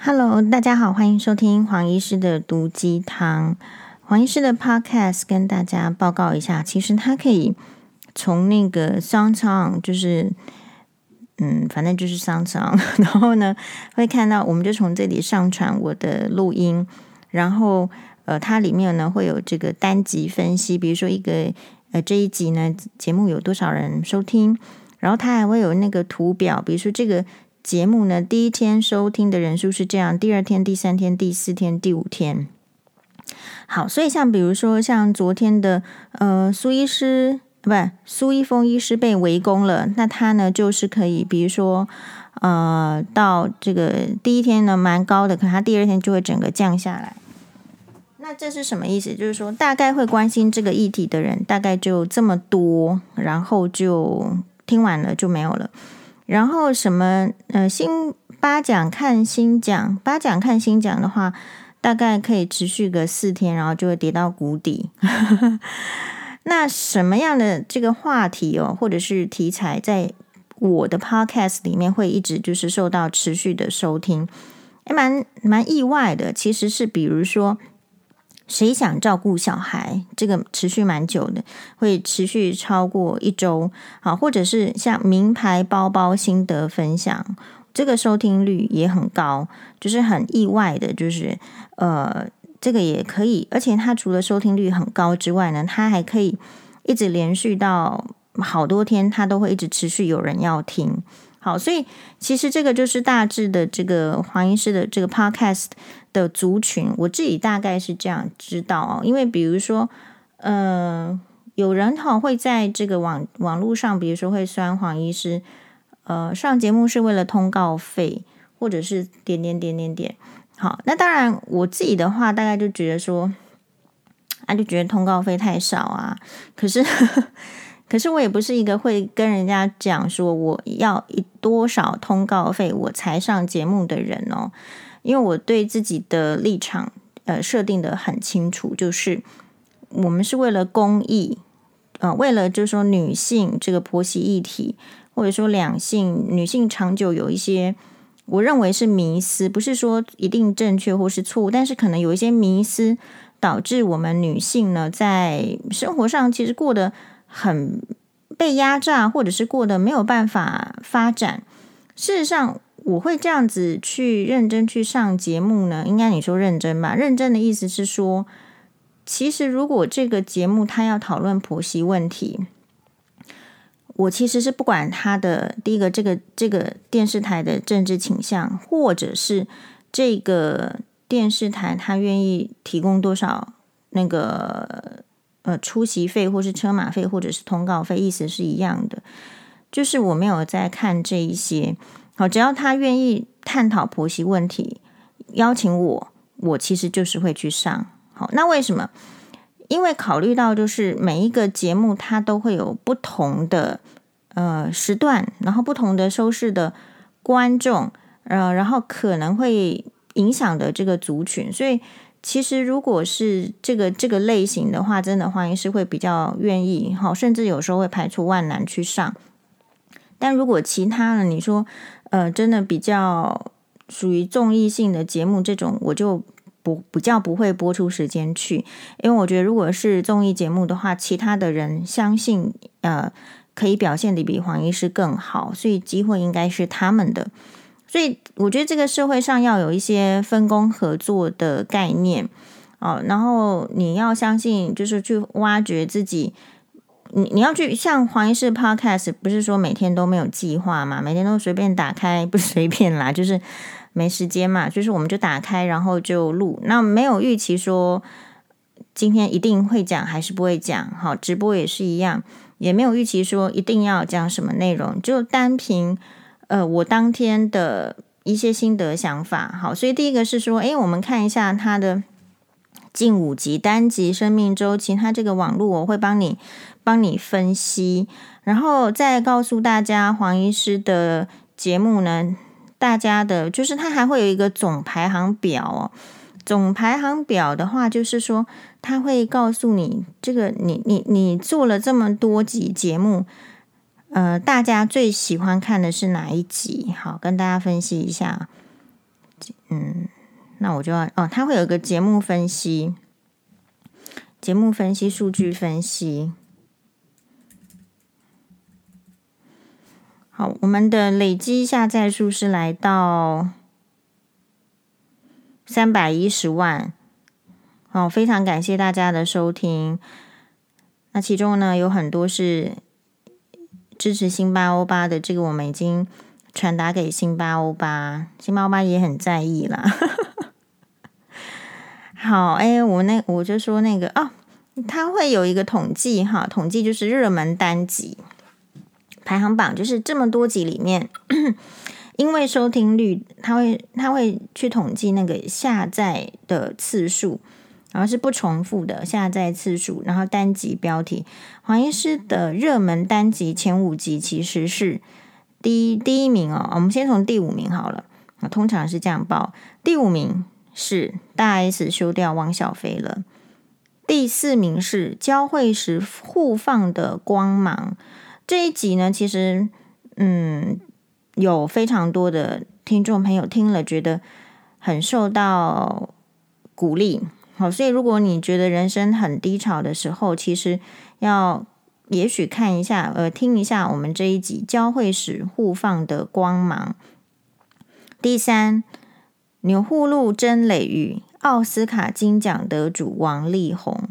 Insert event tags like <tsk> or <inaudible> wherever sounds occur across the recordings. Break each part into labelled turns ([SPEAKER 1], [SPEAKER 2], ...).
[SPEAKER 1] Hello，大家好，欢迎收听黄医师的毒鸡汤。黄医师的 Podcast 跟大家报告一下，其实它可以从那个 SoundOn，就是嗯，反正就是 SoundOn，<laughs> 然后呢会看到，我们就从这里上传我的录音，然后呃，它里面呢会有这个单集分析，比如说一个呃这一集呢节目有多少人收听，然后它还会有那个图表，比如说这个。节目呢，第一天收听的人数是这样，第二天、第三天、第四天、第五天。好，所以像比如说像昨天的呃苏医师，不苏一峰医师被围攻了，那他呢就是可以，比如说呃到这个第一天呢蛮高的，可他第二天就会整个降下来。那这是什么意思？就是说大概会关心这个议题的人大概就这么多，然后就听完了就没有了。然后什么呃新八讲看新讲，八讲看新讲的话，大概可以持续个四天，然后就会跌到谷底。<laughs> 那什么样的这个话题哦，或者是题材，在我的 podcast 里面会一直就是受到持续的收听，还蛮蛮意外的。其实是比如说。谁想照顾小孩？这个持续蛮久的，会持续超过一周。好，或者是像名牌包包心得分享，这个收听率也很高，就是很意外的，就是呃，这个也可以。而且它除了收听率很高之外呢，它还可以一直连续到好多天，它都会一直持续有人要听。好，所以其实这个就是大致的这个黄医师的这个 podcast 的族群，我自己大概是这样知道哦。因为比如说，呃，有人哈会在这个网网络上，比如说会酸黄医师，呃，上节目是为了通告费，或者是点点点点点。好，那当然我自己的话，大概就觉得说，啊，就觉得通告费太少啊。可是。<laughs> 可是我也不是一个会跟人家讲说我要一多少通告费我才上节目的人哦，因为我对自己的立场呃设定的很清楚，就是我们是为了公益，呃，为了就是说女性这个婆媳议题，或者说两性女性长久有一些我认为是迷思，不是说一定正确或是错误，但是可能有一些迷思导致我们女性呢在生活上其实过得。很被压榨，或者是过得没有办法发展。事实上，我会这样子去认真去上节目呢？应该你说认真吧？认真的意思是说，其实如果这个节目它要讨论婆媳问题，我其实是不管他的第一个这个这个电视台的政治倾向，或者是这个电视台他愿意提供多少那个。呃，出席费或是车马费或者是通告费，意思是一样的，就是我没有在看这一些。好，只要他愿意探讨婆媳问题，邀请我，我其实就是会去上。好，那为什么？因为考虑到就是每一个节目它都会有不同的呃时段，然后不同的收视的观众，呃，然后可能会影响的这个族群，所以。其实，如果是这个这个类型的话，真的欢迎是会比较愿意，好，甚至有时候会排除万难去上。但如果其他的，你说，呃，真的比较属于综艺性的节目，这种我就不比较不会播出时间去，因为我觉得如果是综艺节目的话，其他的人相信，呃，可以表现的比黄医师更好，所以机会应该是他们的。所以我觉得这个社会上要有一些分工合作的概念哦，然后你要相信，就是去挖掘自己，你你要去像黄医师 Podcast，不是说每天都没有计划嘛，每天都随便打开，不随便啦，就是没时间嘛，就是我们就打开然后就录，那没有预期说今天一定会讲还是不会讲，好，直播也是一样，也没有预期说一定要讲什么内容，就单凭。呃，我当天的一些心得想法，好，所以第一个是说，诶，我们看一下它的近五集单集生命周期，它这个网络我会帮你帮你分析，然后再告诉大家黄医师的节目呢，大家的就是他还会有一个总排行表哦，总排行表的话就是说，他会告诉你这个你你你做了这么多集节目。呃，大家最喜欢看的是哪一集？好，跟大家分析一下。嗯，那我就要哦，他会有个节目分析，节目分析、数据分析。好，我们的累积下载数是来到三百一十万。好，非常感谢大家的收听。那其中呢，有很多是支持辛巴欧巴的，这个我们已经。传达给辛巴欧巴，辛巴欧巴也很在意啦。<laughs> 好，哎，我那我就说那个哦，他会有一个统计哈，统计就是热门单集排行榜，就是这么多集里面，<clears throat> 因为收听率，他会他会去统计那个下载的次数，然后是不重复的下载次数，然后单集标题，黄医师的热门单集前五集其实是。第一第一名哦，我们先从第五名好了。通常是这样报：第五名是大 S 休掉汪小菲了。第四名是交会时互放的光芒。这一集呢，其实嗯，有非常多的听众朋友听了，觉得很受到鼓励。好，所以如果你觉得人生很低潮的时候，其实要。也许看一下，呃，听一下我们这一集交会时互放的光芒。第三，钮祜禄真磊与，奥斯卡金奖得主王力宏。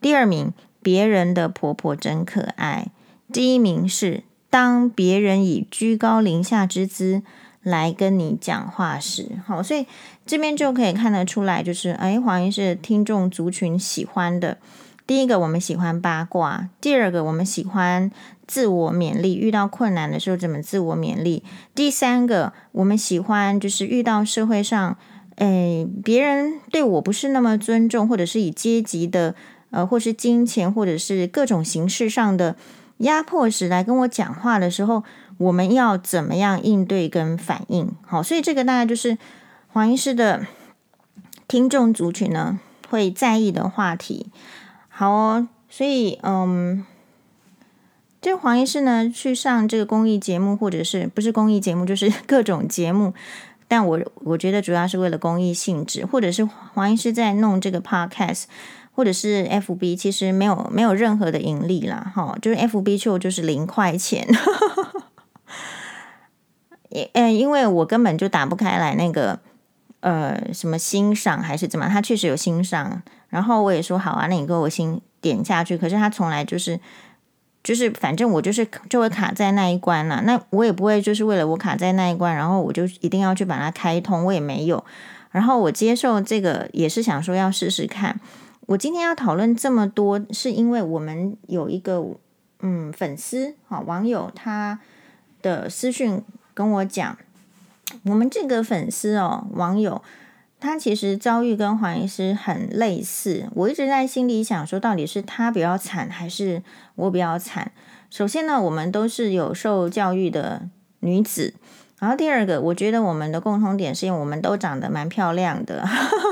[SPEAKER 1] 第二名，别人的婆婆真可爱。第一名是当别人以居高临下之姿来跟你讲话时，好，所以这边就可以看得出来，就是哎，黄医师听众族群喜欢的。第一个，我们喜欢八卦；第二个，我们喜欢自我勉励，遇到困难的时候怎么自我勉励；第三个，我们喜欢就是遇到社会上，诶，别人对我不是那么尊重，或者是以阶级的，呃，或是金钱，或者是各种形式上的压迫时来跟我讲话的时候，我们要怎么样应对跟反应？好，所以这个大概就是黄医师的听众族群呢会在意的话题。好哦，所以嗯，这黄医师呢去上这个公益节目，或者是不是公益节目，就是各种节目。但我我觉得主要是为了公益性质，或者是黄医师在弄这个 podcast，或者是 FB，其实没有没有任何的盈利啦，哈，就是 FB 就就是零块钱。因嗯，因为我根本就打不开来那个呃什么欣赏还是怎么，他确实有欣赏。然后我也说好啊，那你给我先点下去。可是他从来就是就是，反正我就是就会卡在那一关了。那我也不会就是为了我卡在那一关，然后我就一定要去把它开通，我也没有。然后我接受这个也是想说要试试看。我今天要讨论这么多，是因为我们有一个嗯粉丝哈网友他的私讯跟我讲，我们这个粉丝哦网友。他其实遭遇跟黄医师很类似，我一直在心里想说，到底是他比较惨，还是我比较惨？首先呢，我们都是有受教育的女子，然后第二个，我觉得我们的共同点是因为我们都长得蛮漂亮的，<laughs>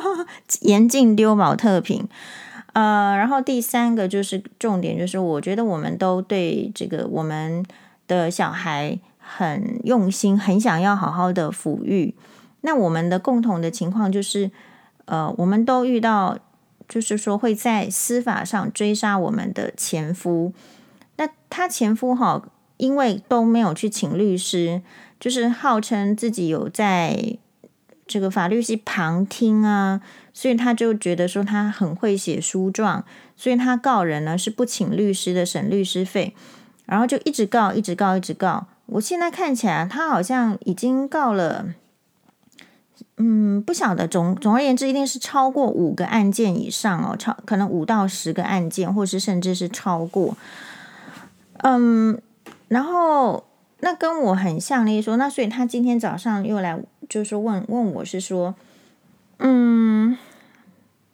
[SPEAKER 1] 严禁丢宝特品。呃，然后第三个就是重点，就是我觉得我们都对这个我们的小孩很用心，很想要好好的抚育。那我们的共同的情况就是，呃，我们都遇到，就是说会在司法上追杀我们的前夫。那他前夫哈，因为都没有去请律师，就是号称自己有在这个法律系旁听啊，所以他就觉得说他很会写书状，所以他告人呢是不请律师的，省律师费，然后就一直告，一直告，一直告。我现在看起来，他好像已经告了。嗯，不晓得，总总而言之，一定是超过五个案件以上哦，超可能五到十个案件，或是甚至是超过。嗯，然后那跟我很像的说，那所以他今天早上又来，就是问问我是说，嗯，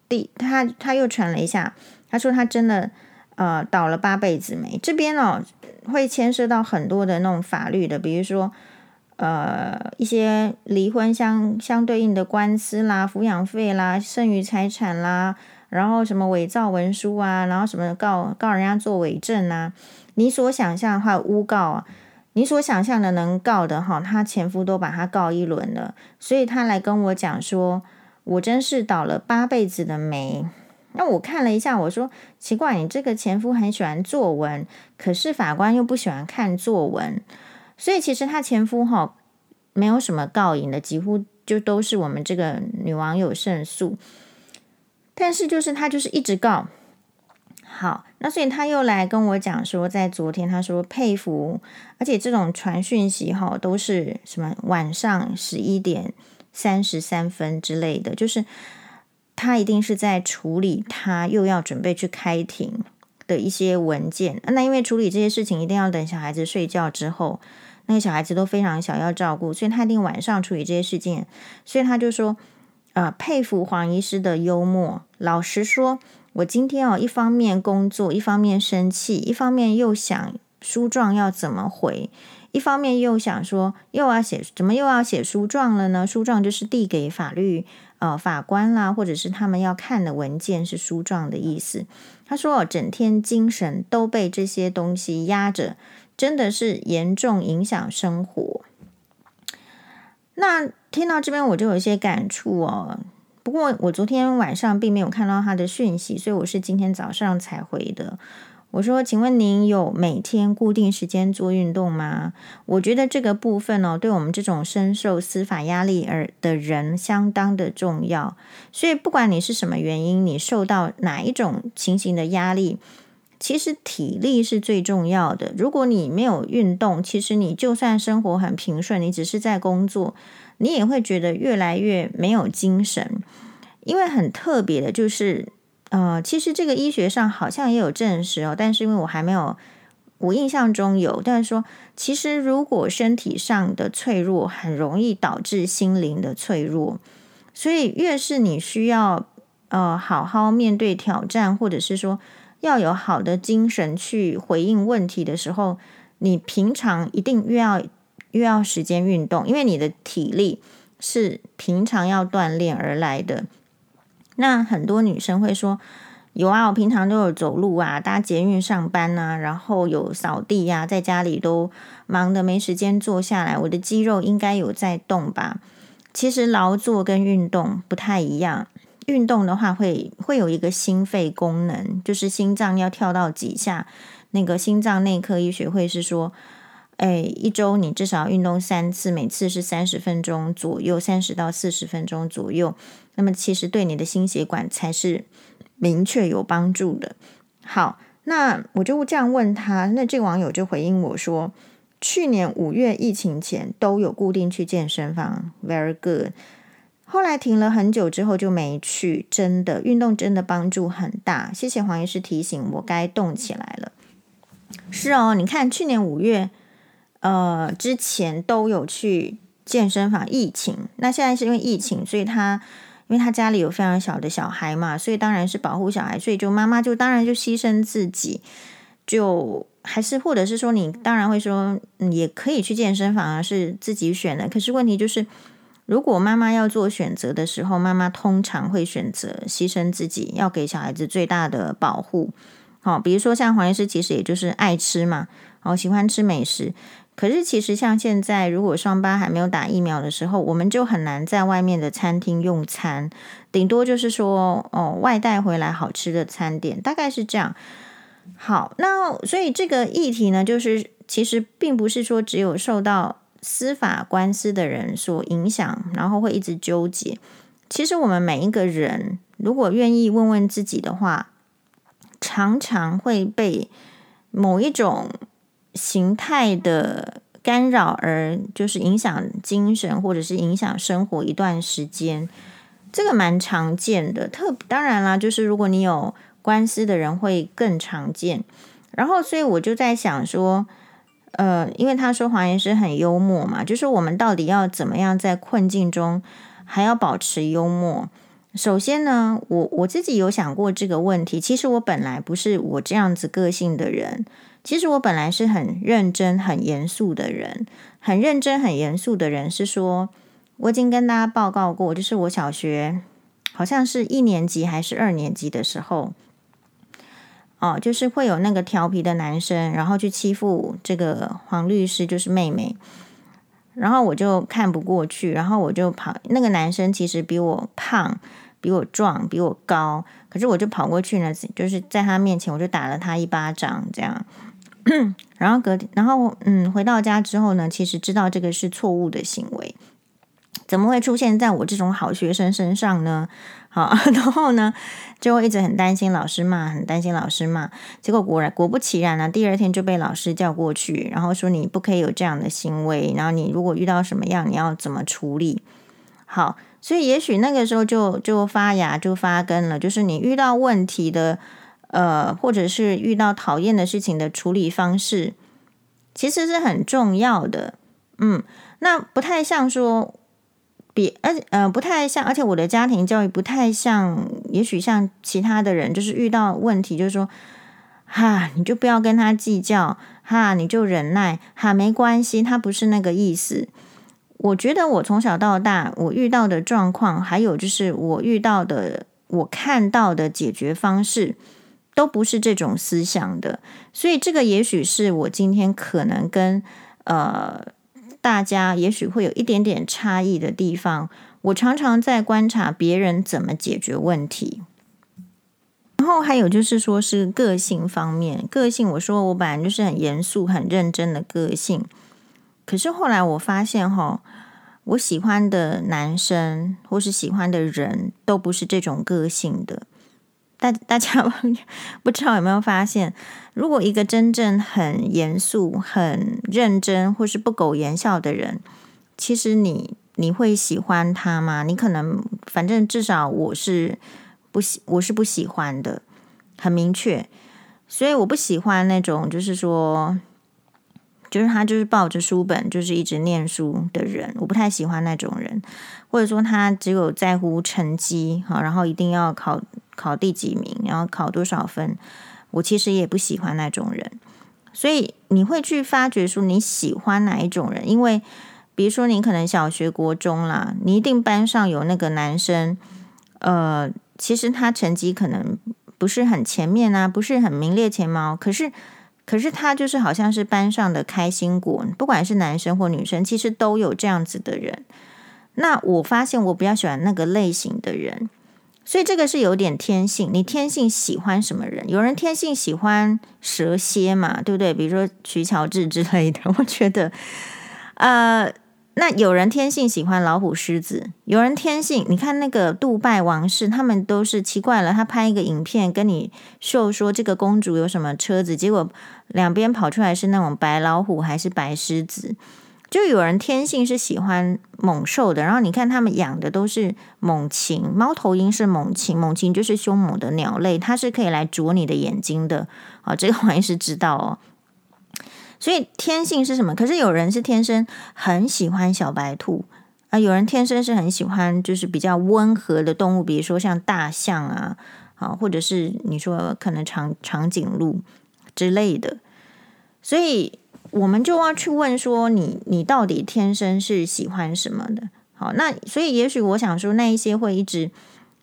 [SPEAKER 1] 第他他又传了一下，他说他真的呃倒了八辈子霉，这边哦会牵涉到很多的那种法律的，比如说。呃，一些离婚相相对应的官司啦，抚养费啦，剩余财产啦，然后什么伪造文书啊，然后什么告告人家做伪证啊，你所想象的话诬告啊，你所想象的能告的哈，她前夫都把她告一轮了，所以她来跟我讲说，我真是倒了八辈子的霉。那我看了一下，我说奇怪，你这个前夫很喜欢作文，可是法官又不喜欢看作文，所以其实她前夫哈没有什么告赢的，几乎就都是我们这个女网友胜诉。但是就是他就是一直告。好，那所以他又来跟我讲说，在昨天他说佩服，而且这种传讯息哈都是什么晚上十一点三十三分之类的，就是他一定是在处理他又要准备去开庭的一些文件。那因为处理这些事情一定要等小孩子睡觉之后，那个小孩子都非常小要照顾，所以他一定晚上处理这些事件，所以他就说，呃，佩服黄医师的幽默。老实说。我今天哦，一方面工作，一方面生气，一方面又想书状要怎么回，一方面又想说又要写，怎么又要写书状了呢？书状就是递给法律呃法官啦，或者是他们要看的文件是书状的意思。他说我整天精神都被这些东西压着，真的是严重影响生活。那听到这边我就有些感触哦。不过我昨天晚上并没有看到他的讯息，所以我是今天早上才回的。我说：“请问您有每天固定时间做运动吗？”我觉得这个部分哦，对我们这种深受司法压力而的人相当的重要。所以不管你是什么原因，你受到哪一种情形的压力，其实体力是最重要的。如果你没有运动，其实你就算生活很平顺，你只是在工作。你也会觉得越来越没有精神，因为很特别的，就是呃，其实这个医学上好像也有证实哦，但是因为我还没有，我印象中有，但是说其实如果身体上的脆弱很容易导致心灵的脆弱，所以越是你需要呃好好面对挑战，或者是说要有好的精神去回应问题的时候，你平常一定越要。越要时间运动，因为你的体力是平常要锻炼而来的。那很多女生会说：“有啊，我平常都有走路啊，搭捷运上班啊，然后有扫地呀，在家里都忙得没时间坐下来，我的肌肉应该有在动吧？”其实劳作跟运动不太一样。运动的话会会有一个心肺功能，就是心脏要跳到几下。那个心脏内科医学会是说。哎，一周你至少要运动三次，每次是三十分钟左右，三十到四十分钟左右。那么其实对你的心血管才是明确有帮助的。好，那我就这样问他，那这个网友就回应我说，去年五月疫情前都有固定去健身房，very good。后来停了很久之后就没去，真的运动真的帮助很大。谢谢黄医师提醒我该动起来了。是哦，你看去年五月。呃，之前都有去健身房，疫情，那现在是因为疫情，所以他因为他家里有非常小的小孩嘛，所以当然是保护小孩，所以就妈妈就当然就牺牲自己，就还是或者是说你当然会说，也可以去健身房啊，是自己选的。可是问题就是，如果妈妈要做选择的时候，妈妈通常会选择牺牲自己，要给小孩子最大的保护。好，比如说像黄医师，其实也就是爱吃嘛，哦，喜欢吃美食。可是，其实像现在，如果双八还没有打疫苗的时候，我们就很难在外面的餐厅用餐，顶多就是说，哦，外带回来好吃的餐点，大概是这样。好，那所以这个议题呢，就是其实并不是说只有受到司法官司的人所影响，然后会一直纠结。其实我们每一个人，如果愿意问问自己的话，常常会被某一种。形态的干扰，而就是影响精神，或者是影响生活一段时间，这个蛮常见的。特当然啦，就是如果你有官司的人会更常见。然后，所以我就在想说，呃，因为他说黄医师很幽默嘛，就是我们到底要怎么样在困境中还要保持幽默？首先呢，我我自己有想过这个问题。其实我本来不是我这样子个性的人。其实我本来是很认真、很严肃的人，很认真、很严肃的人是说，我已经跟大家报告过，就是我小学好像是一年级还是二年级的时候，哦，就是会有那个调皮的男生，然后去欺负这个黄律师，就是妹妹。然后我就看不过去，然后我就跑。那个男生其实比我胖，比我壮，比我高，可是我就跑过去呢，就是在他面前，我就打了他一巴掌，这样。<clears throat> 然后隔，然后嗯，回到家之后呢，其实知道这个是错误的行为。怎么会出现在我这种好学生身上呢？<laughs> 好，然后呢，就会一直很担心老师骂，很担心老师骂。结果果然果不其然呢，第二天就被老师叫过去，然后说你不可以有这样的行为，然后你如果遇到什么样，你要怎么处理？好，所以也许那个时候就就发芽就发根了，就是你遇到问题的，呃，或者是遇到讨厌的事情的处理方式，其实是很重要的。嗯，那不太像说。比而且呃不太像，而且我的家庭教育不太像，也许像其他的人，就是遇到问题，就是说，哈，你就不要跟他计较，哈，你就忍耐，哈，没关系，他不是那个意思。我觉得我从小到大，我遇到的状况，还有就是我遇到的，我看到的解决方式，都不是这种思想的，所以这个也许是我今天可能跟呃。大家也许会有一点点差异的地方。我常常在观察别人怎么解决问题，然后还有就是说是个性方面，个性我说我本来就是很严肃、很认真的个性，可是后来我发现哈，我喜欢的男生或是喜欢的人都不是这种个性的。大大家 <laughs> 不知道有没有发现，如果一个真正很严肃、很认真，或是不苟言笑的人，其实你你会喜欢他吗？你可能，反正至少我是不喜，我是不喜欢的，很明确。所以我不喜欢那种，就是说，就是他就是抱着书本，就是一直念书的人，我不太喜欢那种人，或者说他只有在乎成绩，好，然后一定要考。考第几名，然后考多少分？我其实也不喜欢那种人，所以你会去发掘说你喜欢哪一种人？因为比如说你可能小学、国中啦，你一定班上有那个男生，呃，其实他成绩可能不是很前面啊，不是很名列前茅，可是可是他就是好像是班上的开心果，不管是男生或女生，其实都有这样子的人。那我发现我比较喜欢那个类型的人。所以这个是有点天性，你天性喜欢什么人？有人天性喜欢蛇蝎嘛，对不对？比如说徐乔治之类的，<laughs> 我觉得，呃，那有人天性喜欢老虎、狮子，有人天性，你看那个杜拜王室，他们都是奇怪了，他拍一个影片跟你秀说这个公主有什么车子，结果两边跑出来是那种白老虎还是白狮子。就有人天性是喜欢猛兽的，然后你看他们养的都是猛禽，猫头鹰是猛禽，猛禽就是凶猛的鸟类，它是可以来啄你的眼睛的。啊，这个我也是知道哦。<laughs> 所以天性是什么？可是有人是天生很喜欢小白兔啊，有人天生是很喜欢就是比较温和的动物，比如说像大象啊，啊，或者是你说可能长长颈鹿之类的，所以。我们就要去问说你，你到底天生是喜欢什么的？好，那所以也许我想说，那一些会一直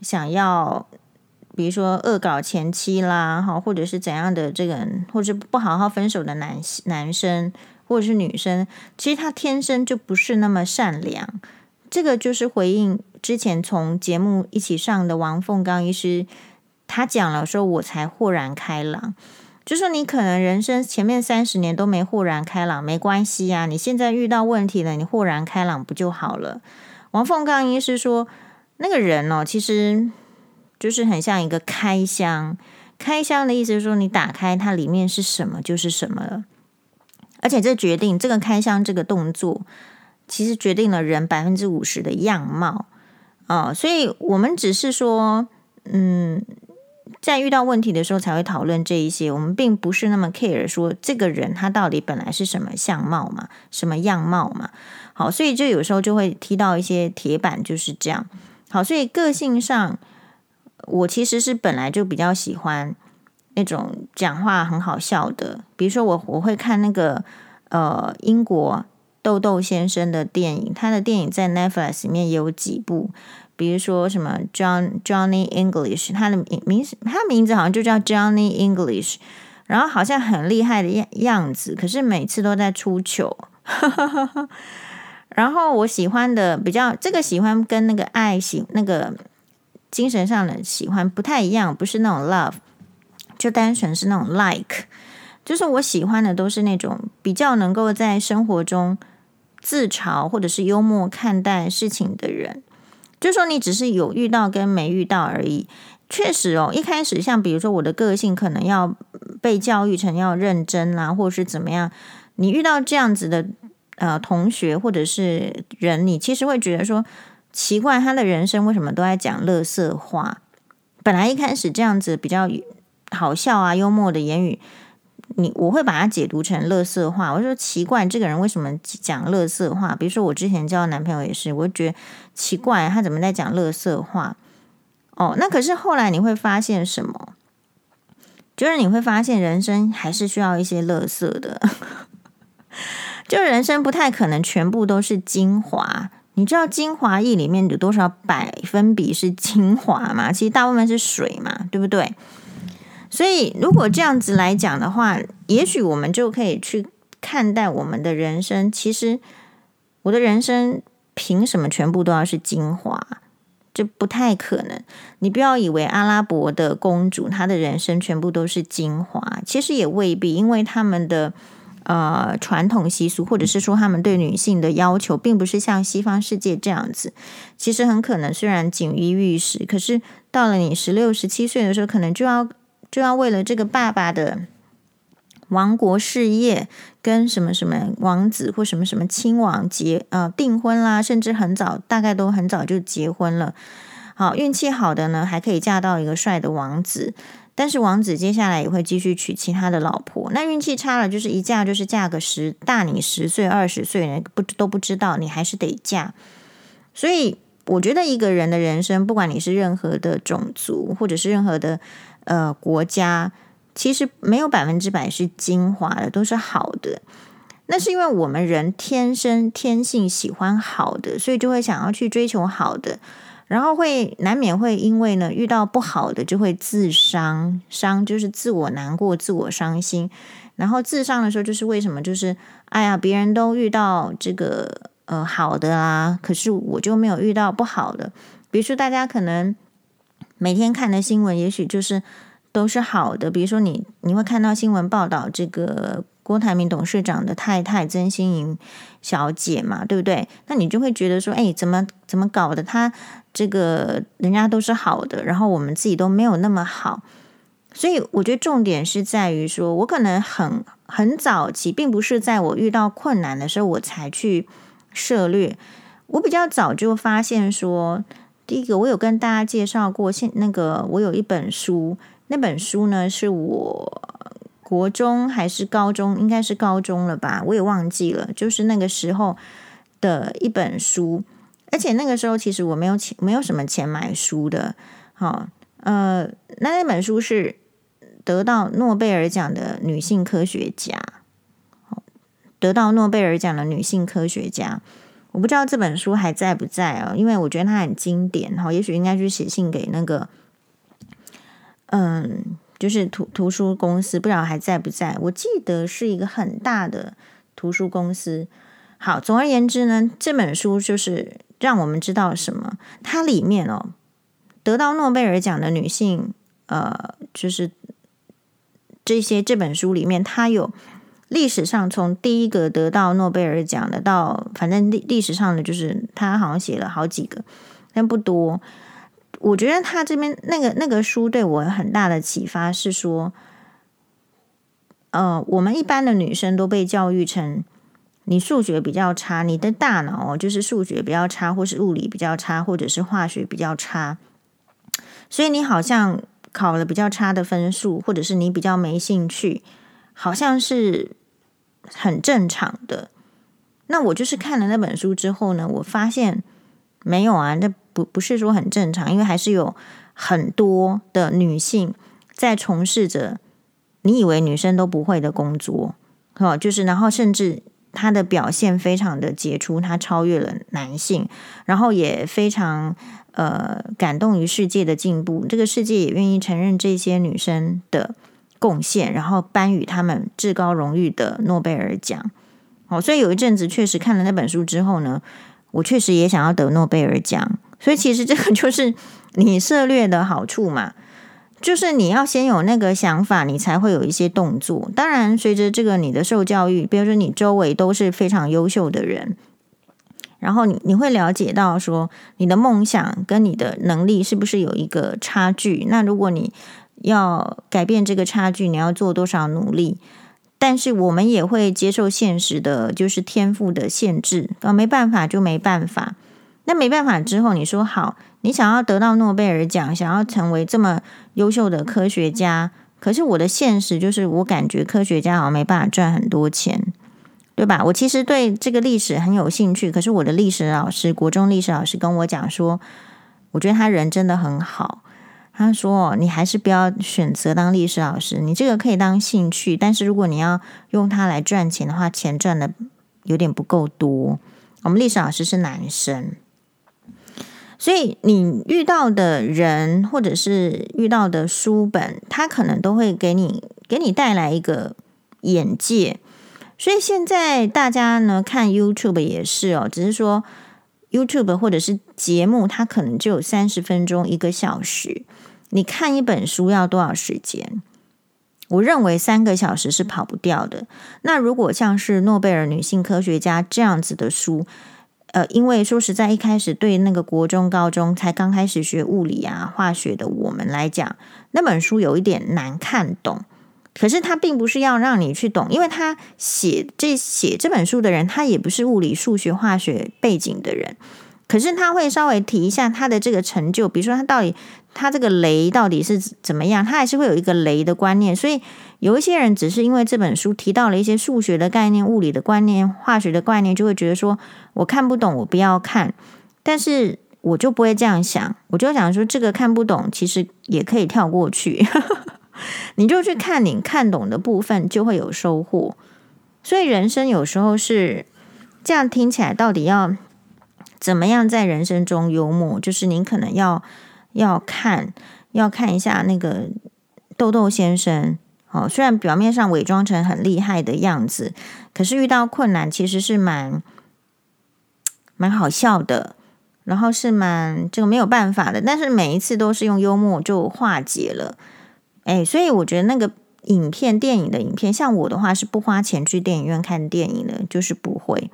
[SPEAKER 1] 想要，比如说恶搞前妻啦，哈，或者是怎样的这个人，或者不好好分手的男男生或者是女生，其实他天生就不是那么善良。这个就是回应之前从节目一起上的王凤刚医师，他讲了说，我才豁然开朗。就说你可能人生前面三十年都没豁然开朗，没关系呀、啊。你现在遇到问题了，你豁然开朗不就好了？王凤刚医师说，那个人哦，其实就是很像一个开箱，开箱的意思是说，你打开它里面是什么就是什么了。而且这决定这个开箱这个动作，其实决定了人百分之五十的样貌哦。所以我们只是说，嗯。在遇到问题的时候才会讨论这一些，我们并不是那么 care 说这个人他到底本来是什么相貌嘛，什么样貌嘛。好，所以就有时候就会踢到一些铁板，就是这样。好，所以个性上，我其实是本来就比较喜欢那种讲话很好笑的，比如说我我会看那个呃英国豆豆先生的电影，他的电影在 Netflix 里面也有几部。比如说什么 John Johnny English，他的名名他名字好像就叫 Johnny English，然后好像很厉害的样样子，可是每次都在出糗。<laughs> 然后我喜欢的比较这个喜欢跟那个爱喜那个精神上的喜欢不太一样，不是那种 love，就单纯是那种 like，就是我喜欢的都是那种比较能够在生活中自嘲或者是幽默看待事情的人。就说你只是有遇到跟没遇到而已，确实哦。一开始像比如说我的个性可能要被教育成要认真啊，或是怎么样，你遇到这样子的呃同学或者是人，你其实会觉得说奇怪，他的人生为什么都在讲乐色话？本来一开始这样子比较好笑啊、幽默的言语。你我会把它解读成乐色话，我说奇怪，这个人为什么讲乐色话？比如说我之前交的男朋友也是，我就觉得奇怪，他怎么在讲乐色话？哦，那可是后来你会发现什么？就是你会发现人生还是需要一些乐色的，<laughs> 就人生不太可能全部都是精华。你知道精华液里面有多少百分比是精华吗？其实大部分是水嘛，对不对？所以，如果这样子来讲的话，也许我们就可以去看待我们的人生。其实，我的人生凭什么全部都要是精华？这不太可能。你不要以为阿拉伯的公主她的人生全部都是精华，其实也未必，因为他们的呃传统习俗，或者是说他们对女性的要求，并不是像西方世界这样子。其实很可能，虽然锦衣玉食，可是到了你十六、十七岁的时候，可能就要。就要为了这个爸爸的王国事业，跟什么什么王子或什么什么亲王结呃订婚啦，甚至很早，大概都很早就结婚了。好，运气好的呢，还可以嫁到一个帅的王子，但是王子接下来也会继续娶其他的老婆。那运气差了，就是一嫁就是嫁个十大你十岁二十岁人不都不知道，你还是得嫁。所以我觉得一个人的人生，不管你是任何的种族，或者是任何的。呃，国家其实没有百分之百是精华的，都是好的。那是因为我们人天生天性喜欢好的，所以就会想要去追求好的，然后会难免会因为呢遇到不好的就会自伤，伤就是自我难过、自我伤心。然后自伤的时候就是为什么？就是哎呀，别人都遇到这个呃好的啊，可是我就没有遇到不好的。比如说大家可能。每天看的新闻，也许就是都是好的。比如说你，你会看到新闻报道这个郭台铭董事长的太太曾心莹小姐嘛，对不对？那你就会觉得说，哎，怎么怎么搞的？他这个人家都是好的，然后我们自己都没有那么好。所以我觉得重点是在于说，我可能很很早期，并不是在我遇到困难的时候我才去涉猎，我比较早就发现说。第一个，我有跟大家介绍过，现那个我有一本书，那本书呢是我国中还是高中，应该是高中了吧，我也忘记了，就是那个时候的一本书，而且那个时候其实我没有钱，没有什么钱买书的。好，呃，那那本书是得到诺贝尔奖的女性科学家，得到诺贝尔奖的女性科学家。我不知道这本书还在不在啊？因为我觉得它很经典哈，也许应该去写信给那个，嗯，就是图图书公司，不知道还在不在。我记得是一个很大的图书公司。好，总而言之呢，这本书就是让我们知道什么？它里面哦，得到诺贝尔奖的女性，呃，就是这些这本书里面，它有。历史上从第一个得到诺贝尔奖的到，反正历历史上的就是他好像写了好几个，但不多。我觉得他这边那个那个书对我有很大的启发是说，呃，我们一般的女生都被教育成，你数学比较差，你的大脑就是数学比较差，或是物理比较差，或者是化学比较差，所以你好像考了比较差的分数，或者是你比较没兴趣，好像是。很正常的。那我就是看了那本书之后呢，我发现没有啊，那不不是说很正常，因为还是有很多的女性在从事着你以为女生都不会的工作，哦，就是然后甚至她的表现非常的杰出，她超越了男性，然后也非常呃感动于世界的进步，这个世界也愿意承认这些女生的贡献，然后颁予他们至高荣誉的诺贝尔奖。哦，所以有一阵子确实看了那本书之后呢，我确实也想要得诺贝尔奖。所以其实这个就是你涉略的好处嘛。就是你要先有那个想法，你才会有一些动作。当然，随着这个你的受教育，比如说你周围都是非常优秀的人，然后你你会了解到说，你的梦想跟你的能力是不是有一个差距？那如果你要改变这个差距，你要做多少努力？但是我们也会接受现实的，就是天赋的限制啊，没办法就没办法。那没办法之后，你说好，你想要得到诺贝尔奖，想要成为这么优秀的科学家，可是我的现实就是，我感觉科学家好像没办法赚很多钱，对吧？我其实对这个历史很有兴趣，可是我的历史老师，国中历史老师跟我讲说，我觉得他人真的很好，他说你还是不要选择当历史老师，你这个可以当兴趣，但是如果你要用它来赚钱的话，钱赚的有点不够多。我们历史老师是男生。所以你遇到的人，或者是遇到的书本，他可能都会给你给你带来一个眼界。所以现在大家呢看 YouTube 也是哦，只是说 YouTube 或者是节目，它可能就有三十分钟、一个小时。你看一本书要多少时间？我认为三个小时是跑不掉的。那如果像是诺贝尔女性科学家这样子的书，呃，因为说实在，一开始对那个国中、高中才刚开始学物理啊、化学的我们来讲，那本书有一点难看懂。可是他并不是要让你去懂，因为他写这写这本书的人，他也不是物理、数学、化学背景的人。可是他会稍微提一下他的这个成就，比如说他到底他这个雷到底是怎么样，他还是会有一个雷的观念，所以。有一些人只是因为这本书提到了一些数学的概念、物理的观念、化学的概念，就会觉得说我看不懂，我不要看。但是我就不会这样想，我就想说这个看不懂，其实也可以跳过去。<laughs> 你就去看你看懂的部分，就会有收获。所以人生有时候是这样听起来，到底要怎么样在人生中幽默？就是您可能要要看，要看一下那个豆豆先生。哦，虽然表面上伪装成很厉害的样子，可是遇到困难其实是蛮蛮好笑的，然后是蛮这个没有办法的，但是每一次都是用幽默就化解了。哎，所以我觉得那个影片、电影的影片，像我的话是不花钱去电影院看电影的，就是不会。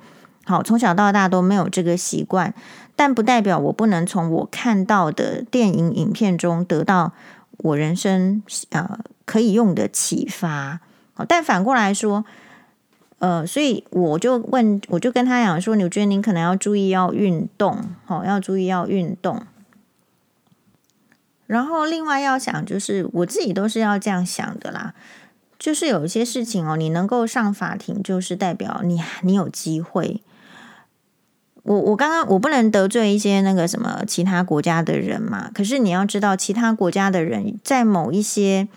[SPEAKER 1] 好，从小到大都没有这个习惯，但不代表我不能从我看到的电影影片中得到我人生呃。可以用的启发，但反过来说，呃，所以我就问，我就跟他讲说，你觉得您可能要注意要运动，好，要注意要运动。然后另外要想，就是我自己都是要这样想的啦，就是有一些事情哦，你能够上法庭，就是代表你你有机会。我我刚刚我不能得罪一些那个什么其他国家的人嘛，可是你要知道，其他国家的人在某一些。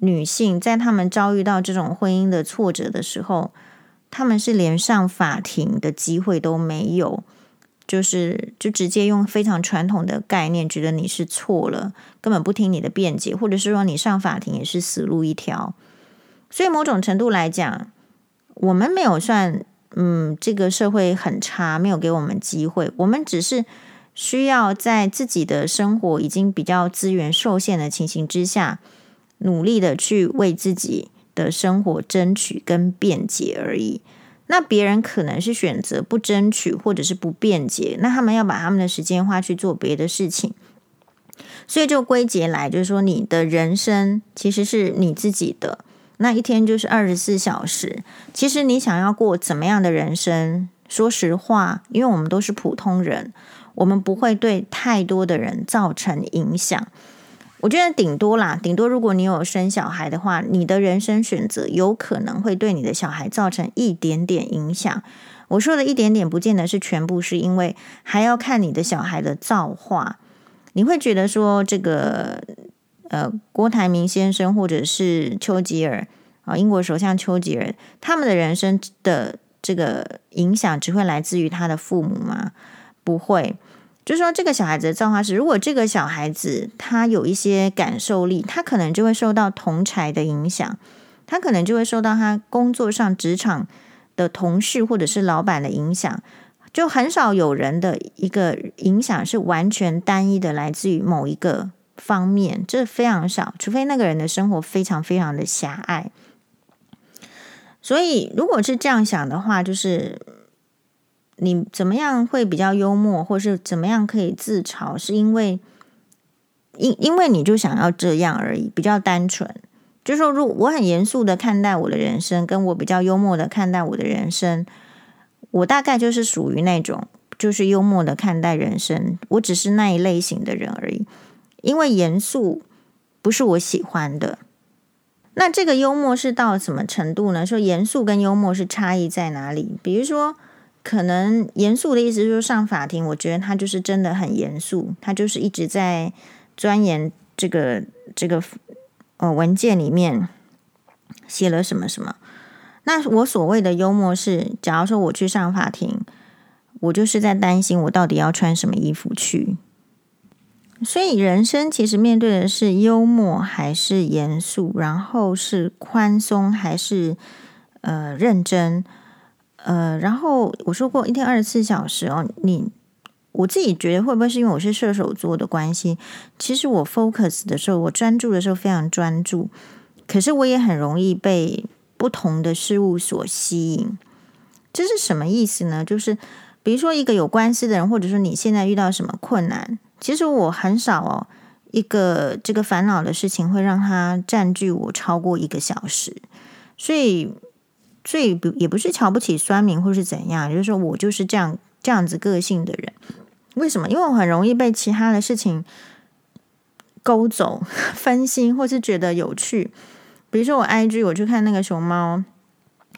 [SPEAKER 1] 女性在她们遭遇到这种婚姻的挫折的时候，她们是连上法庭的机会都没有，就是就直接用非常传统的概念，觉得你是错了，根本不听你的辩解，或者是说你上法庭也是死路一条。所以某种程度来讲，我们没有算，嗯，这个社会很差，没有给我们机会，我们只是需要在自己的生活已经比较资源受限的情形之下。努力的去为自己的生活争取跟辩解而已。那别人可能是选择不争取或者是不辩解，那他们要把他们的时间花去做别的事情。所以就归结来，就是说你的人生其实是你自己的，那一天就是二十四小时。其实你想要过怎么样的人生？说实话，因为我们都是普通人，我们不会对太多的人造成影响。我觉得顶多啦，顶多如果你有生小孩的话，你的人生选择有可能会对你的小孩造成一点点影响。我说的一点点，不见得是全部，是因为还要看你的小孩的造化。你会觉得说，这个呃，郭台铭先生或者是丘吉尔啊，英国首相丘吉尔，他们的人生的这个影响只会来自于他的父母吗？不会。就是说，这个小孩子的造化是，如果这个小孩子他有一些感受力，他可能就会受到同侪的影响，他可能就会受到他工作上职场的同事或者是老板的影响，就很少有人的一个影响是完全单一的来自于某一个方面，这非常少，除非那个人的生活非常非常的狭隘。所以，如果是这样想的话，就是。你怎么样会比较幽默，或是怎么样可以自嘲？是因为因因为你就想要这样而已，比较单纯。就是说，如我很严肃的看待我的人生，跟我比较幽默的看待我的人生，我大概就是属于那种就是幽默的看待人生。我只是那一类型的人而已。因为严肃不是我喜欢的。那这个幽默是到什么程度呢？说严肃跟幽默是差异在哪里？比如说。可能严肃的意思就是上法庭，我觉得他就是真的很严肃，他就是一直在钻研这个这个呃文件里面写了什么什么。那我所谓的幽默是，假如说我去上法庭，我就是在担心我到底要穿什么衣服去。所以人生其实面对的是幽默还是严肃，然后是宽松还是呃认真。呃，然后我说过一天二十四小时哦，你我自己觉得会不会是因为我是射手座的关系？其实我 focus 的时候，我专注的时候非常专注，可是我也很容易被不同的事物所吸引。这是什么意思呢？就是比如说一个有官司的人，或者说你现在遇到什么困难，其实我很少哦，一个这个烦恼的事情会让它占据我超过一个小时，所以。所以不也不是瞧不起酸民或是怎样，就是说我就是这样这样子个性的人。为什么？因为我很容易被其他的事情勾走、<laughs> 分心，或是觉得有趣。比如说我 IG，我去看那个熊猫，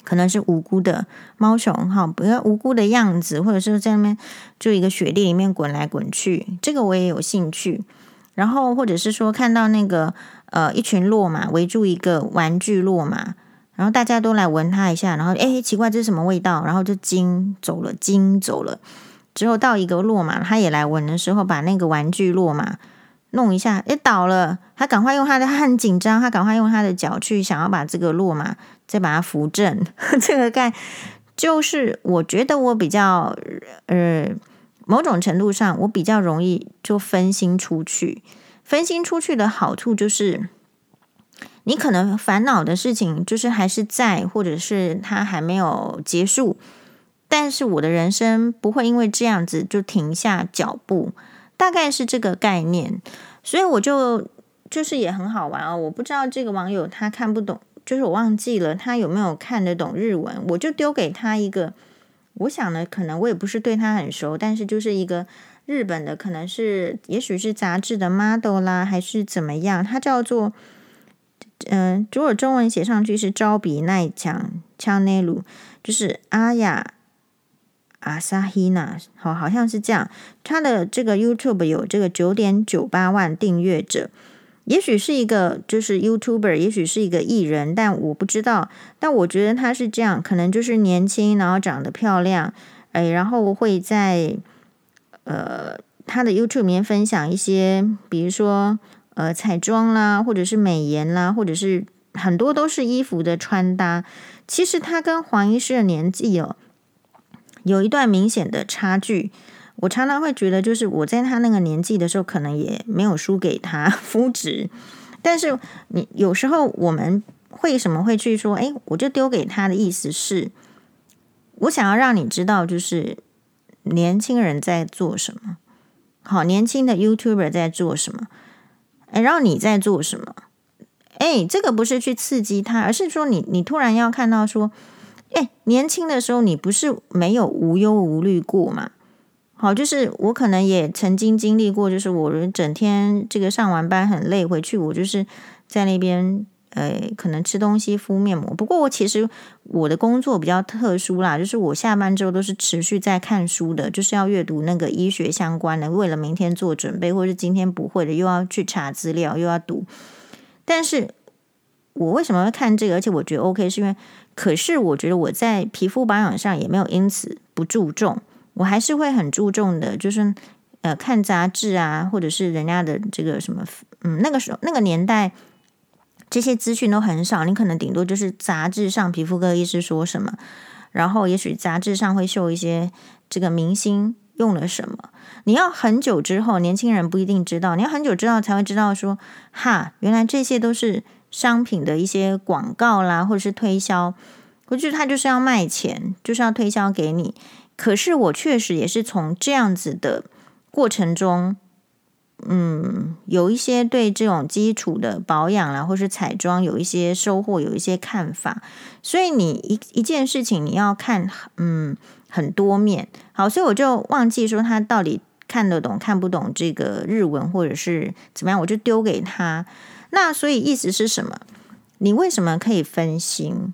[SPEAKER 1] 可能是无辜的猫熊哈，不要无辜的样子，或者是在那边就一个雪地里面滚来滚去，这个我也有兴趣。然后或者是说看到那个呃一群骆马围住一个玩具骆马。然后大家都来闻它一下，然后诶，奇怪，这是什么味道？然后就惊走了，惊走了。之后到一个骆马，他也来闻的时候，把那个玩具骆马弄一下，诶，倒了。他赶快用他的，他很紧张，他赶快用他的脚去想要把这个落马再把它扶正。<laughs> 这个概就是我觉得我比较呃，某种程度上我比较容易就分心出去。分心出去的好处就是。你可能烦恼的事情就是还是在，或者是它还没有结束，但是我的人生不会因为这样子就停下脚步，大概是这个概念。所以我就就是也很好玩哦。我不知道这个网友他看不懂，就是我忘记了他有没有看得懂日文，我就丢给他一个。我想呢，可能我也不是对他很熟，但是就是一个日本的，可能是也许是杂志的 model 啦，还是怎么样，它叫做。嗯，如果中文写上去是招比奈强强内鲁，就是阿雅阿萨希娜，好，好像是这样。他的这个 YouTube 有这个九点九八万订阅者，也许是一个就是 YouTuber，也许是一个艺人，但我不知道。但我觉得他是这样，可能就是年轻，然后长得漂亮，哎，然后会在呃他的 YouTube 里面分享一些，比如说。呃，彩妆啦，或者是美颜啦，或者是很多都是衣服的穿搭。其实他跟黄医师的年纪哦，有一段明显的差距。我常常会觉得，就是我在他那个年纪的时候，可能也没有输给他 <laughs> 肤质。但是你有时候我们会什么会去说，哎，我就丢给他的意思是，我想要让你知道，就是年轻人在做什么，好，年轻的 YouTuber 在做什么。哎，然后你在做什么？哎，这个不是去刺激他，而是说你你突然要看到说，哎，年轻的时候你不是没有无忧无虑过嘛？好，就是我可能也曾经经历过，就是我整天这个上完班很累，回去我就是在那边。呃，可能吃东西、敷面膜。不过我其实我的工作比较特殊啦，就是我下班之后都是持续在看书的，就是要阅读那个医学相关的，为了明天做准备，或者是今天不会的又要去查资料，又要读。但是我为什么会看这个？而且我觉得 OK，是因为，可是我觉得我在皮肤保养上也没有因此不注重，我还是会很注重的，就是呃看杂志啊，或者是人家的这个什么，嗯，那个时候那个年代这些资讯都很少，你可能顶多就是杂志上皮肤科医师说什么，然后也许杂志上会秀一些这个明星用了什么。你要很久之后，年轻人不一定知道，你要很久之后才会知道说，哈，原来这些都是。商品的一些广告啦，或者是推销，我觉得他就是要卖钱，就是要推销给你。可是我确实也是从这样子的过程中，嗯，有一些对这种基础的保养啦，或是彩妆有一些收获，有一些看法。所以你一一件事情你要看，嗯，很多面。好，所以我就忘记说他到底看得懂看不懂这个日文，或者是怎么样，我就丢给他。那所以意思是什么？你为什么可以分心？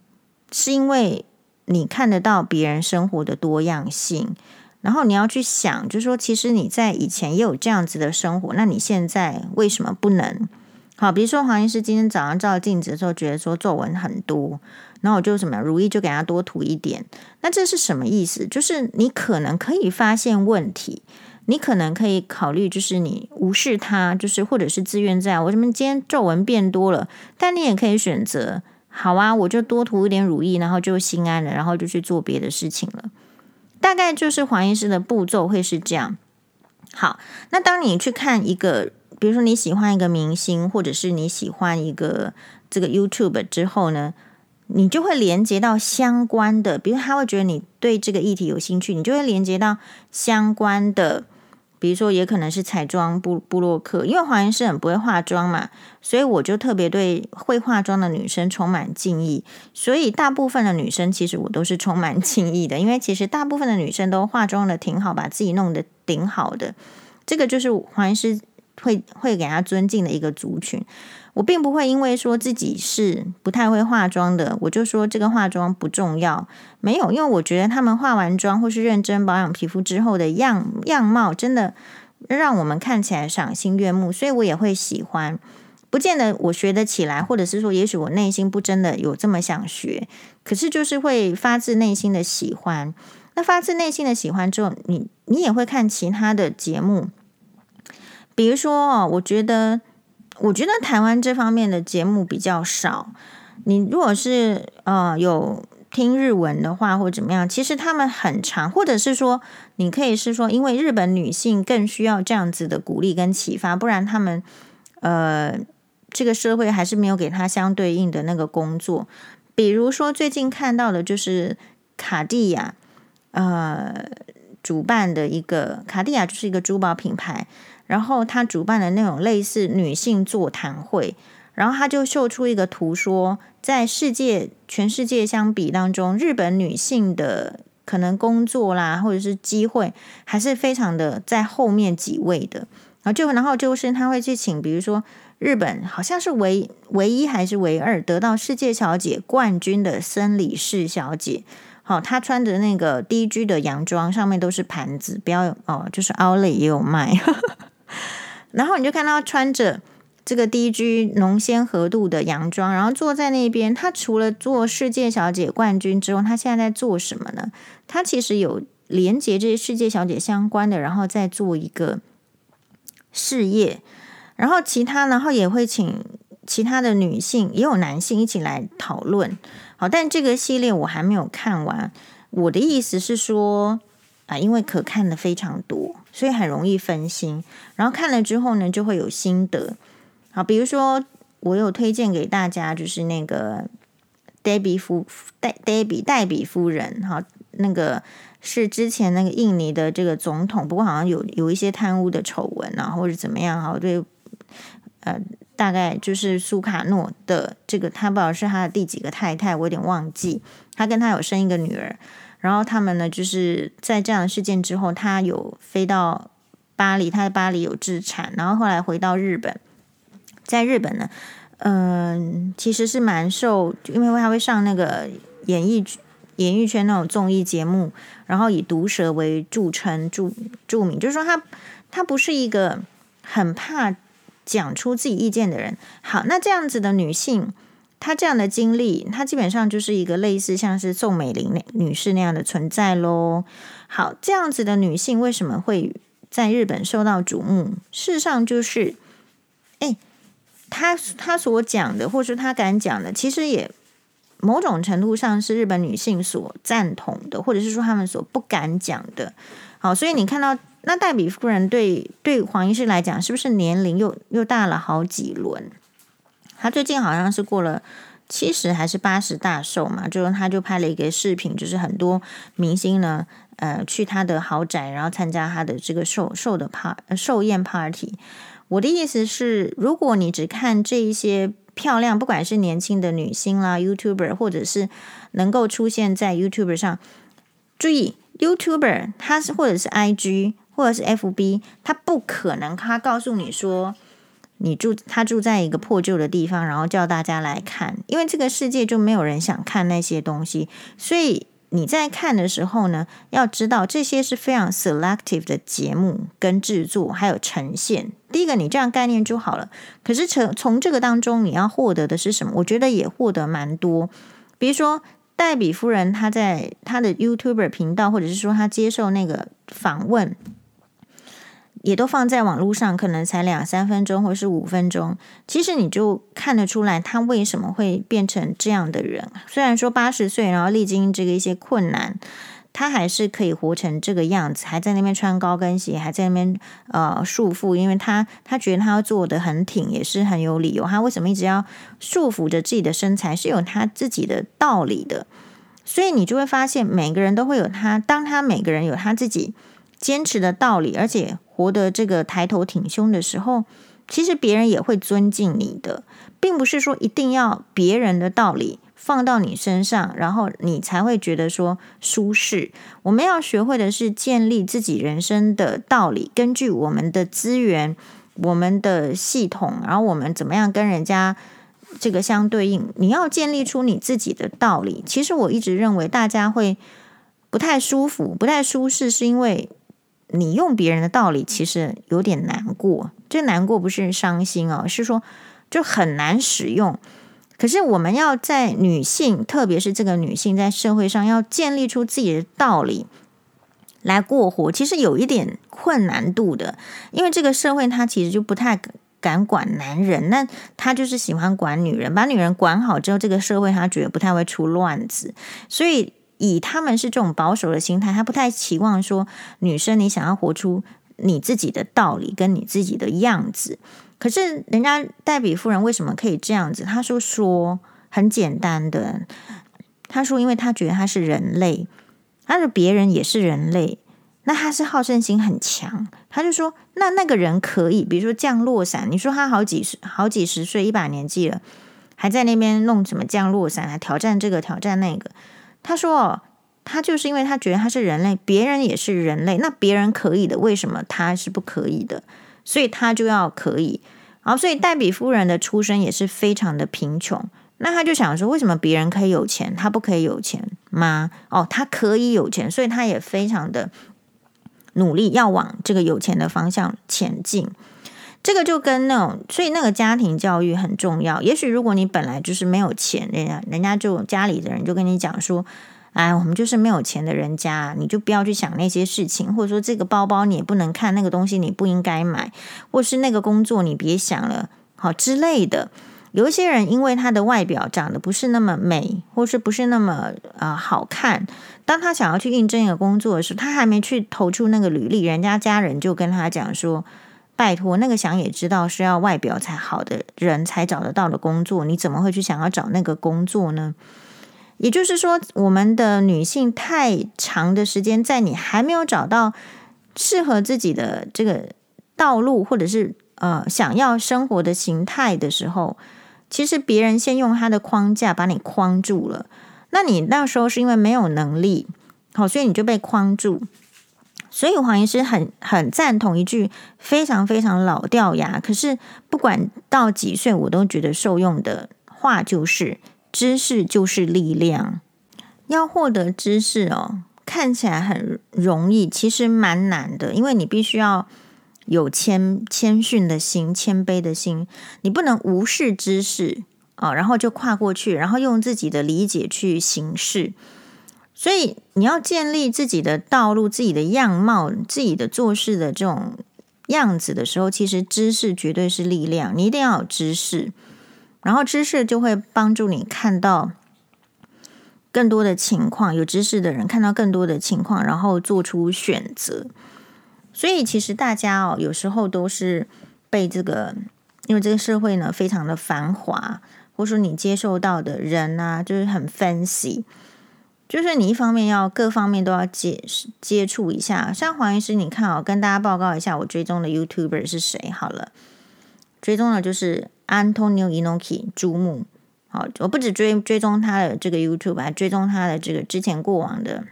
[SPEAKER 1] 是因为你看得到别人生活的多样性，然后你要去想，就是说，其实你在以前也有这样子的生活，那你现在为什么不能？好，比如说黄医师今天早上照镜子的时候，觉得说皱纹很多，然后我就什么如意就给他多涂一点。那这是什么意思？就是你可能可以发现问题。你可能可以考虑，就是你无视它，就是或者是自愿在。我怎么今天皱纹变多了，但你也可以选择，好啊，我就多涂一点乳液，然后就心安了，然后就去做别的事情了。大概就是黄医师的步骤会是这样。好，那当你去看一个，比如说你喜欢一个明星，或者是你喜欢一个这个 YouTube 之后呢，你就会连接到相关的，比如他会觉得你对这个议题有兴趣，你就会连接到相关的。比如说，也可能是彩妆布布洛克，因为黄医师很不会化妆嘛，所以我就特别对会化妆的女生充满敬意。所以大部分的女生其实我都是充满敬意的，因为其实大部分的女生都化妆的挺好，把自己弄得挺好的。这个就是黄医师会会给她尊敬的一个族群。我并不会因为说自己是不太会化妆的，我就说这个化妆不重要。没有，因为我觉得他们化完妆或是认真保养皮肤之后的样样貌，真的让我们看起来赏心悦目，所以我也会喜欢。不见得我学得起来，或者是说，也许我内心不真的有这么想学，可是就是会发自内心的喜欢。那发自内心的喜欢之后，你你也会看其他的节目，比如说哦，我觉得。我觉得台湾这方面的节目比较少。你如果是呃有听日文的话，或者怎么样，其实他们很长，或者是说，你可以是说，因为日本女性更需要这样子的鼓励跟启发，不然他们呃这个社会还是没有给他相对应的那个工作。比如说最近看到的就是卡地亚呃主办的一个卡地亚就是一个珠宝品牌。然后他主办的那种类似女性座谈会，然后他就秀出一个图说，在世界全世界相比当中，日本女性的可能工作啦，或者是机会，还是非常的在后面几位的。然后就然后就是他会去请，比如说日本好像是唯唯一还是唯二得到世界小姐冠军的森里氏小姐。好，她穿着那个 DG 的洋装，上面都是盘子，不要哦，就是奥利也有卖。<laughs> 然后你就看到穿着这个 DG 浓鲜合度的洋装，然后坐在那边。他除了做世界小姐冠军之后，他现在在做什么呢？他其实有连接这些世界小姐相关的，然后再做一个事业。然后其他，然后也会请其他的女性，也有男性一起来讨论。好，但这个系列我还没有看完。我的意思是说啊，因为可看的非常多。所以很容易分心，然后看了之后呢，就会有心得。好，比如说我有推荐给大家，就是那个黛比夫黛黛比黛比夫人，哈，那个是之前那个印尼的这个总统，不过好像有有一些贪污的丑闻啊，或者怎么样哈，对，呃，大概就是苏卡诺的这个，他不知道是他的第几个太太，我有点忘记，他跟他有生一个女儿。然后他们呢，就是在这样的事件之后，他有飞到巴黎，他在巴黎有置产，然后后来回到日本，在日本呢，嗯，其实是蛮受，因为他会上那个演艺演艺圈那种综艺节目，然后以毒舌为著称著著名，就是说他他不是一个很怕讲出自己意见的人。好，那这样子的女性。她这样的经历，她基本上就是一个类似像是宋美龄那女士那样的存在喽。好，这样子的女性为什么会在日本受到瞩目？事实上就是，哎，她她所讲的，或是她敢讲的，其实也某种程度上是日本女性所赞同的，或者是说他们所不敢讲的。好，所以你看到那黛比夫人对对黄医师来讲，是不是年龄又又大了好几轮？他最近好像是过了七十还是八十大寿嘛，就是她就拍了一个视频，就是很多明星呢。呃，去他的豪宅，然后参加他的这个寿寿的 par 寿宴 party。我的意思是，如果你只看这一些漂亮，不管是年轻的女星啦，YouTuber，或者是能够出现在 YouTuber 上，注意 YouTuber，他是或者是 IG 或者是 FB，他不可能他告诉你说，你住他住在一个破旧的地方，然后叫大家来看，因为这个世界就没有人想看那些东西，所以。你在看的时候呢，要知道这些是非常 selective 的节目跟制作，还有呈现。第一个，你这样概念就好了。可是从从这个当中，你要获得的是什么？我觉得也获得蛮多。比如说，黛比夫人她在她的 YouTuber 频道，或者是说她接受那个访问。也都放在网络上，可能才两三分钟或是五分钟，其实你就看得出来他为什么会变成这样的人。虽然说八十岁，然后历经这个一些困难，他还是可以活成这个样子，还在那边穿高跟鞋，还在那边呃束缚，因为他他觉得他要做的很挺，也是很有理由。他为什么一直要束缚着自己的身材，是有他自己的道理的。所以你就会发现，每个人都会有他，当他每个人有他自己坚持的道理，而且。活得这个抬头挺胸的时候，其实别人也会尊敬你的，并不是说一定要别人的道理放到你身上，然后你才会觉得说舒适。我们要学会的是建立自己人生的道理，根据我们的资源、我们的系统，然后我们怎么样跟人家这个相对应。你要建立出你自己的道理。其实我一直认为大家会不太舒服、不太舒适，是因为。你用别人的道理，其实有点难过。这难过不是伤心哦，是说就很难使用。可是我们要在女性，特别是这个女性在社会上要建立出自己的道理来过活，其实有一点困难度的。因为这个社会它其实就不太敢管男人，那他就是喜欢管女人，把女人管好之后，这个社会他觉得不太会出乱子，所以。以他们是这种保守的心态，他不太期望说女生你想要活出你自己的道理跟你自己的样子。可是人家黛比夫人为什么可以这样子？他说说很简单的，他说因为他觉得他是人类，他说别人也是人类，那他是好胜心很强。他就说那那个人可以，比如说降落伞，你说他好几十好几十岁一把年纪了，还在那边弄什么降落伞，还挑战这个挑战那个。他说：“他就是因为他觉得他是人类，别人也是人类，那别人可以的，为什么他是不可以的？所以他就要可以。好，所以黛比夫人的出身也是非常的贫穷。那他就想说，为什么别人可以有钱，他不可以有钱吗？哦，他可以有钱，所以他也非常的努力，要往这个有钱的方向前进。”这个就跟那种，所以那个家庭教育很重要。也许如果你本来就是没有钱，人家人家就家里的人就跟你讲说：“哎，我们就是没有钱的人家，你就不要去想那些事情，或者说这个包包你也不能看，那个东西你不应该买，或是那个工作你别想了，好之类的。”有一些人因为他的外表长得不是那么美，或是不是那么、呃、好看，当他想要去应征一个工作的时候，他还没去投出那个履历，人家家人就跟他讲说。拜托，那个想也知道是要外表才好的人才找得到的工作，你怎么会去想要找那个工作呢？也就是说，我们的女性太长的时间，在你还没有找到适合自己的这个道路，或者是呃想要生活的形态的时候，其实别人先用他的框架把你框住了，那你那时候是因为没有能力，好，所以你就被框住。所以黄医师很很赞同一句非常非常老掉牙，可是不管到几岁我都觉得受用的话，就是知识就是力量。要获得知识哦，看起来很容易，其实蛮难的，因为你必须要有谦谦逊的心、谦卑的心，你不能无视知识，啊，然后就跨过去，然后用自己的理解去行事。所以你要建立自己的道路、自己的样貌、自己的做事的这种样子的时候，其实知识绝对是力量。你一定要有知识，然后知识就会帮助你看到更多的情况。有知识的人看到更多的情况，然后做出选择。所以其实大家哦，有时候都是被这个，因为这个社会呢非常的繁华，或者说你接受到的人啊，就是很分析。就是你一方面要各方面都要接接触一下，像黄医师，你看哦，跟大家报告一下我追踪的 YouTuber 是谁好了，追踪的就是 Antonio Inoki 猪木，好，我不止追追踪他的这个 YouTube，还追踪他的这个之前过往的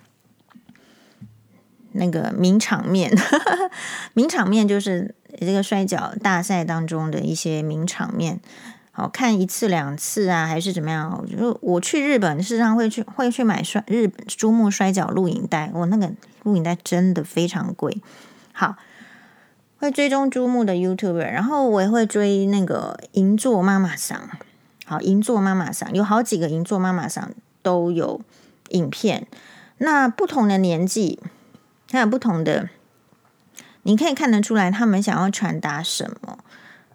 [SPEAKER 1] 那个名场面，<laughs> 名场面就是这个摔角大赛当中的一些名场面。好看一次两次啊，还是怎么样？就我去日本，事实上会去会去买摔日本珠木摔角录影带。我那个录影带真的非常贵。好，会追踪珠木的 YouTuber，然后我也会追那个银座妈妈桑。好，银座妈妈桑有好几个银座妈妈桑都有影片。那不同的年纪，还有不同的，你可以看得出来他们想要传达什么。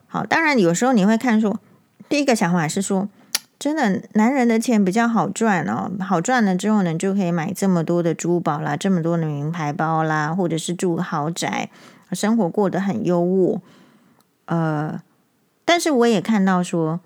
[SPEAKER 1] 好，当然有时候你会看说。第一个想法是说，<tsk> 真的，男人的钱比较好赚哦，好赚了之后呢，就可以买这么多的珠宝啦，这么多的名牌包啦，或者是住豪宅，生活过得很优渥。呃，但是我也看到说，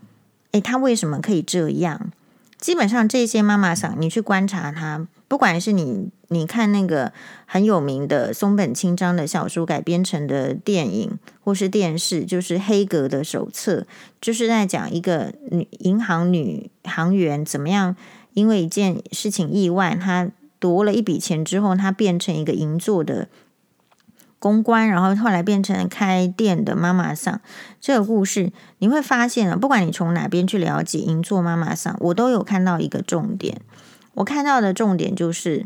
[SPEAKER 1] 诶，他为什么可以这样？基本上这些妈妈桑，你去观察他。不管是你你看那个很有名的松本清张的小说改编成的电影，或是电视，就是黑格的手册，就是在讲一个女银行女行员怎么样，因为一件事情意外，她夺了一笔钱之后，她变成一个银座的公关，然后后来变成开店的妈妈桑。这个故事你会发现啊，不管你从哪边去了解银座妈妈桑，我都有看到一个重点。我看到的重点就是，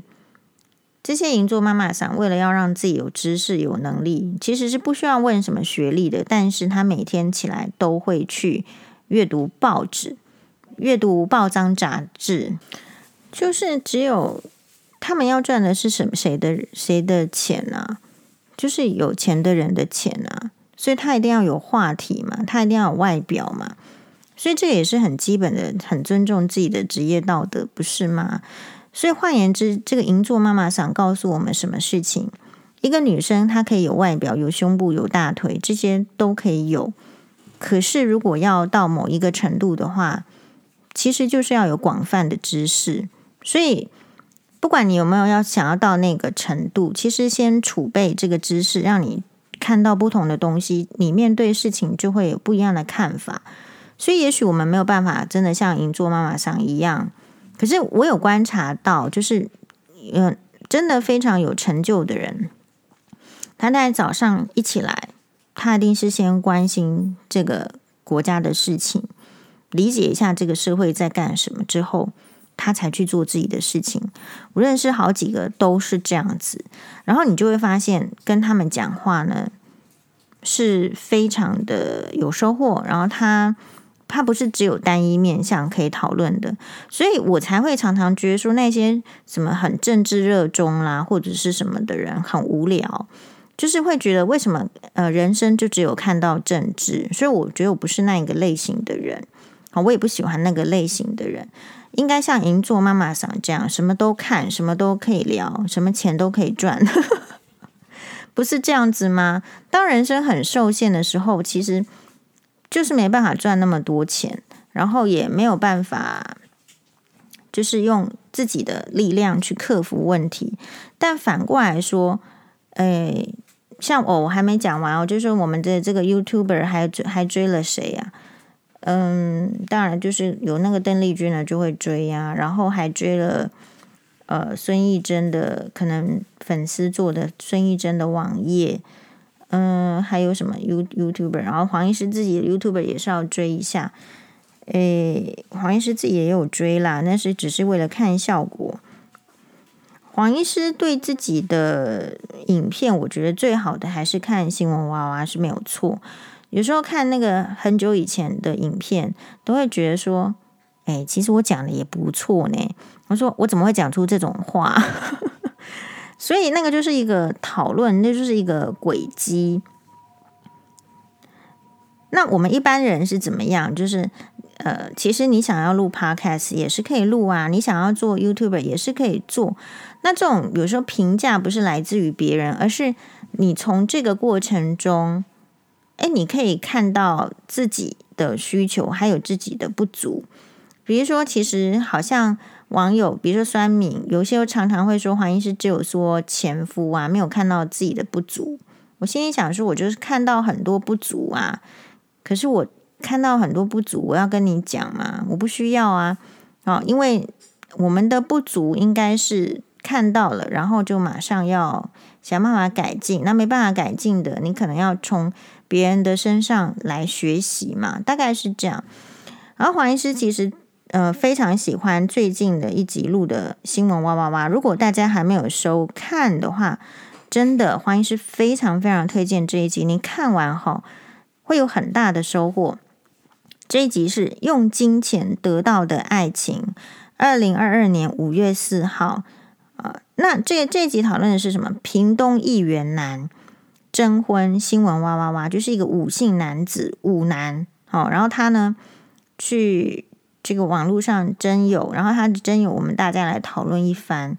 [SPEAKER 1] 这些银座妈妈桑为了要让自己有知识、有能力，其实是不需要问什么学历的。但是她每天起来都会去阅读报纸、阅读报章杂志，就是只有他们要赚的是什么谁的谁的钱呢、啊？就是有钱的人的钱啊！所以他一定要有话题嘛，他一定要有外表嘛。所以这也是很基本的，很尊重自己的职业道德，不是吗？所以换言之，这个银座妈妈想告诉我们什么事情？一个女生她可以有外表、有胸部、有大腿，这些都可以有。可是如果要到某一个程度的话，其实就是要有广泛的知识。所以不管你有没有要想要到那个程度，其实先储备这个知识，让你看到不同的东西，你面对事情就会有不一样的看法。所以，也许我们没有办法真的像银座妈妈桑一样，可是我有观察到，就是，嗯，真的非常有成就的人，他在早上一起来，他一定是先关心这个国家的事情，理解一下这个社会在干什么之后，他才去做自己的事情。我认识好几个都是这样子，然后你就会发现，跟他们讲话呢，是非常的有收获，然后他。他不是只有单一面向可以讨论的，所以我才会常常觉得说那些什么很政治热衷啦，或者是什么的人很无聊，就是会觉得为什么呃人生就只有看到政治？所以我觉得我不是那一个类型的人，好，我也不喜欢那个类型的人，应该像银座妈妈桑这样，什么都看，什么都可以聊，什么钱都可以赚，<laughs> 不是这样子吗？当人生很受限的时候，其实。就是没办法赚那么多钱，然后也没有办法，就是用自己的力量去克服问题。但反过来说，诶，像我，我还没讲完哦，就是我们的这个 YouTuber 还追还追了谁呀？嗯，当然就是有那个邓丽君呢，就会追呀，然后还追了呃孙艺珍的，可能粉丝做的孙艺珍的网页。嗯，还有什么 You YouTuber？然后黄医师自己 YouTuber 也是要追一下。诶，黄医师自己也有追啦，但是只是为了看效果。黄医师对自己的影片，我觉得最好的还是看新闻娃娃是没有错，有时候看那个很久以前的影片，都会觉得说，哎，其实我讲的也不错呢。我说我怎么会讲出这种话？所以那个就是一个讨论，那就是一个轨迹。那我们一般人是怎么样？就是呃，其实你想要录 Podcast 也是可以录啊，你想要做 YouTuber 也是可以做。那这种有时候评价不是来自于别人，而是你从这个过程中，哎，你可以看到自己的需求，还有自己的不足。比如说，其实好像。网友，比如说酸敏，有些常常会说黄医师只有说前夫啊，没有看到自己的不足。我心里想说，我就是看到很多不足啊。可是我看到很多不足，我要跟你讲嘛，我不需要啊。哦，因为我们的不足应该是看到了，然后就马上要想办法改进。那没办法改进的，你可能要从别人的身上来学习嘛，大概是这样。然后黄医师其实。呃，非常喜欢最近的一集录的新闻哇哇哇！如果大家还没有收看的话，真的欢迎是非常非常推荐这一集。你看完后会有很大的收获。这一集是用金钱得到的爱情，二零二二年五月四号。呃，那这这一集讨论的是什么？屏东议员男征婚新闻哇哇哇，就是一个五姓男子五男。好，然后他呢去。这个网络上征友，然后他的征友，我们大家来讨论一番。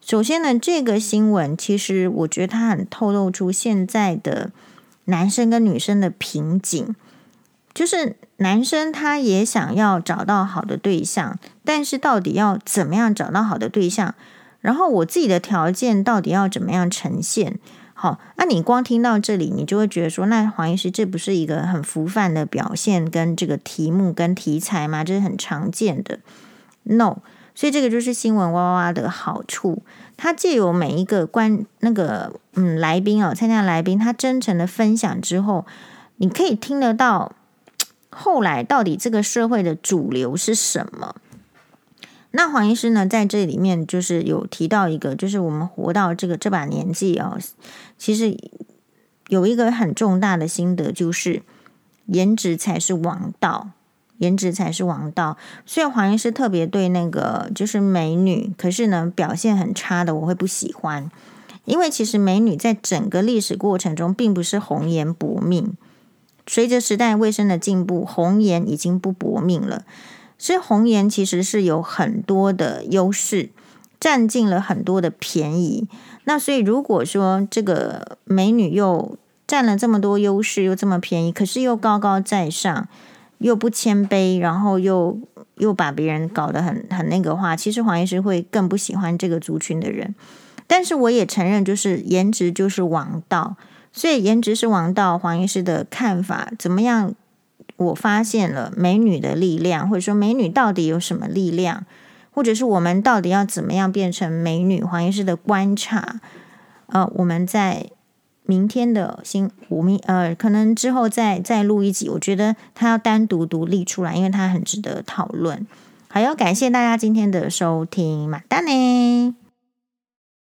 [SPEAKER 1] 首先呢，这个新闻其实我觉得它很透露出现在的男生跟女生的瓶颈，就是男生他也想要找到好的对象，但是到底要怎么样找到好的对象？然后我自己的条件到底要怎么样呈现？好，那你光听到这里，你就会觉得说，那黄医师这不是一个很浮泛的表现，跟这个题目跟题材吗？这是很常见的。No，所以这个就是新闻哇哇哇的好处，他借由每一个观那个嗯来宾哦，参加来宾他真诚的分享之后，你可以听得到 <tsk> 后来到底这个社会的主流是什么。那黄医师呢，在这里面就是有提到一个，就是我们活到这个这把年纪哦，其实有一个很重大的心得，就是颜值才是王道，颜值才是王道。所以黄医师特别对那个就是美女，可是呢表现很差的，我会不喜欢，因为其实美女在整个历史过程中，并不是红颜薄命，随着时代卫生的进步，红颜已经不薄命了。所以红颜其实是有很多的优势，占尽了很多的便宜。那所以如果说这个美女又占了这么多优势，又这么便宜，可是又高高在上，又不谦卑，然后又又把别人搞得很很那个话，其实黄医师会更不喜欢这个族群的人。但是我也承认，就是颜值就是王道，所以颜值是王道。黄医师的看法怎么样？我发现了美女的力量，或者说美女到底有什么力量，或者是我们到底要怎么样变成美女？黄医师的观察，呃，我们在明天的新我们呃，可能之后再再录一集，我觉得他要单独独立出来，因为他很值得讨论。好，要感谢大家今天的收听，马丹呢。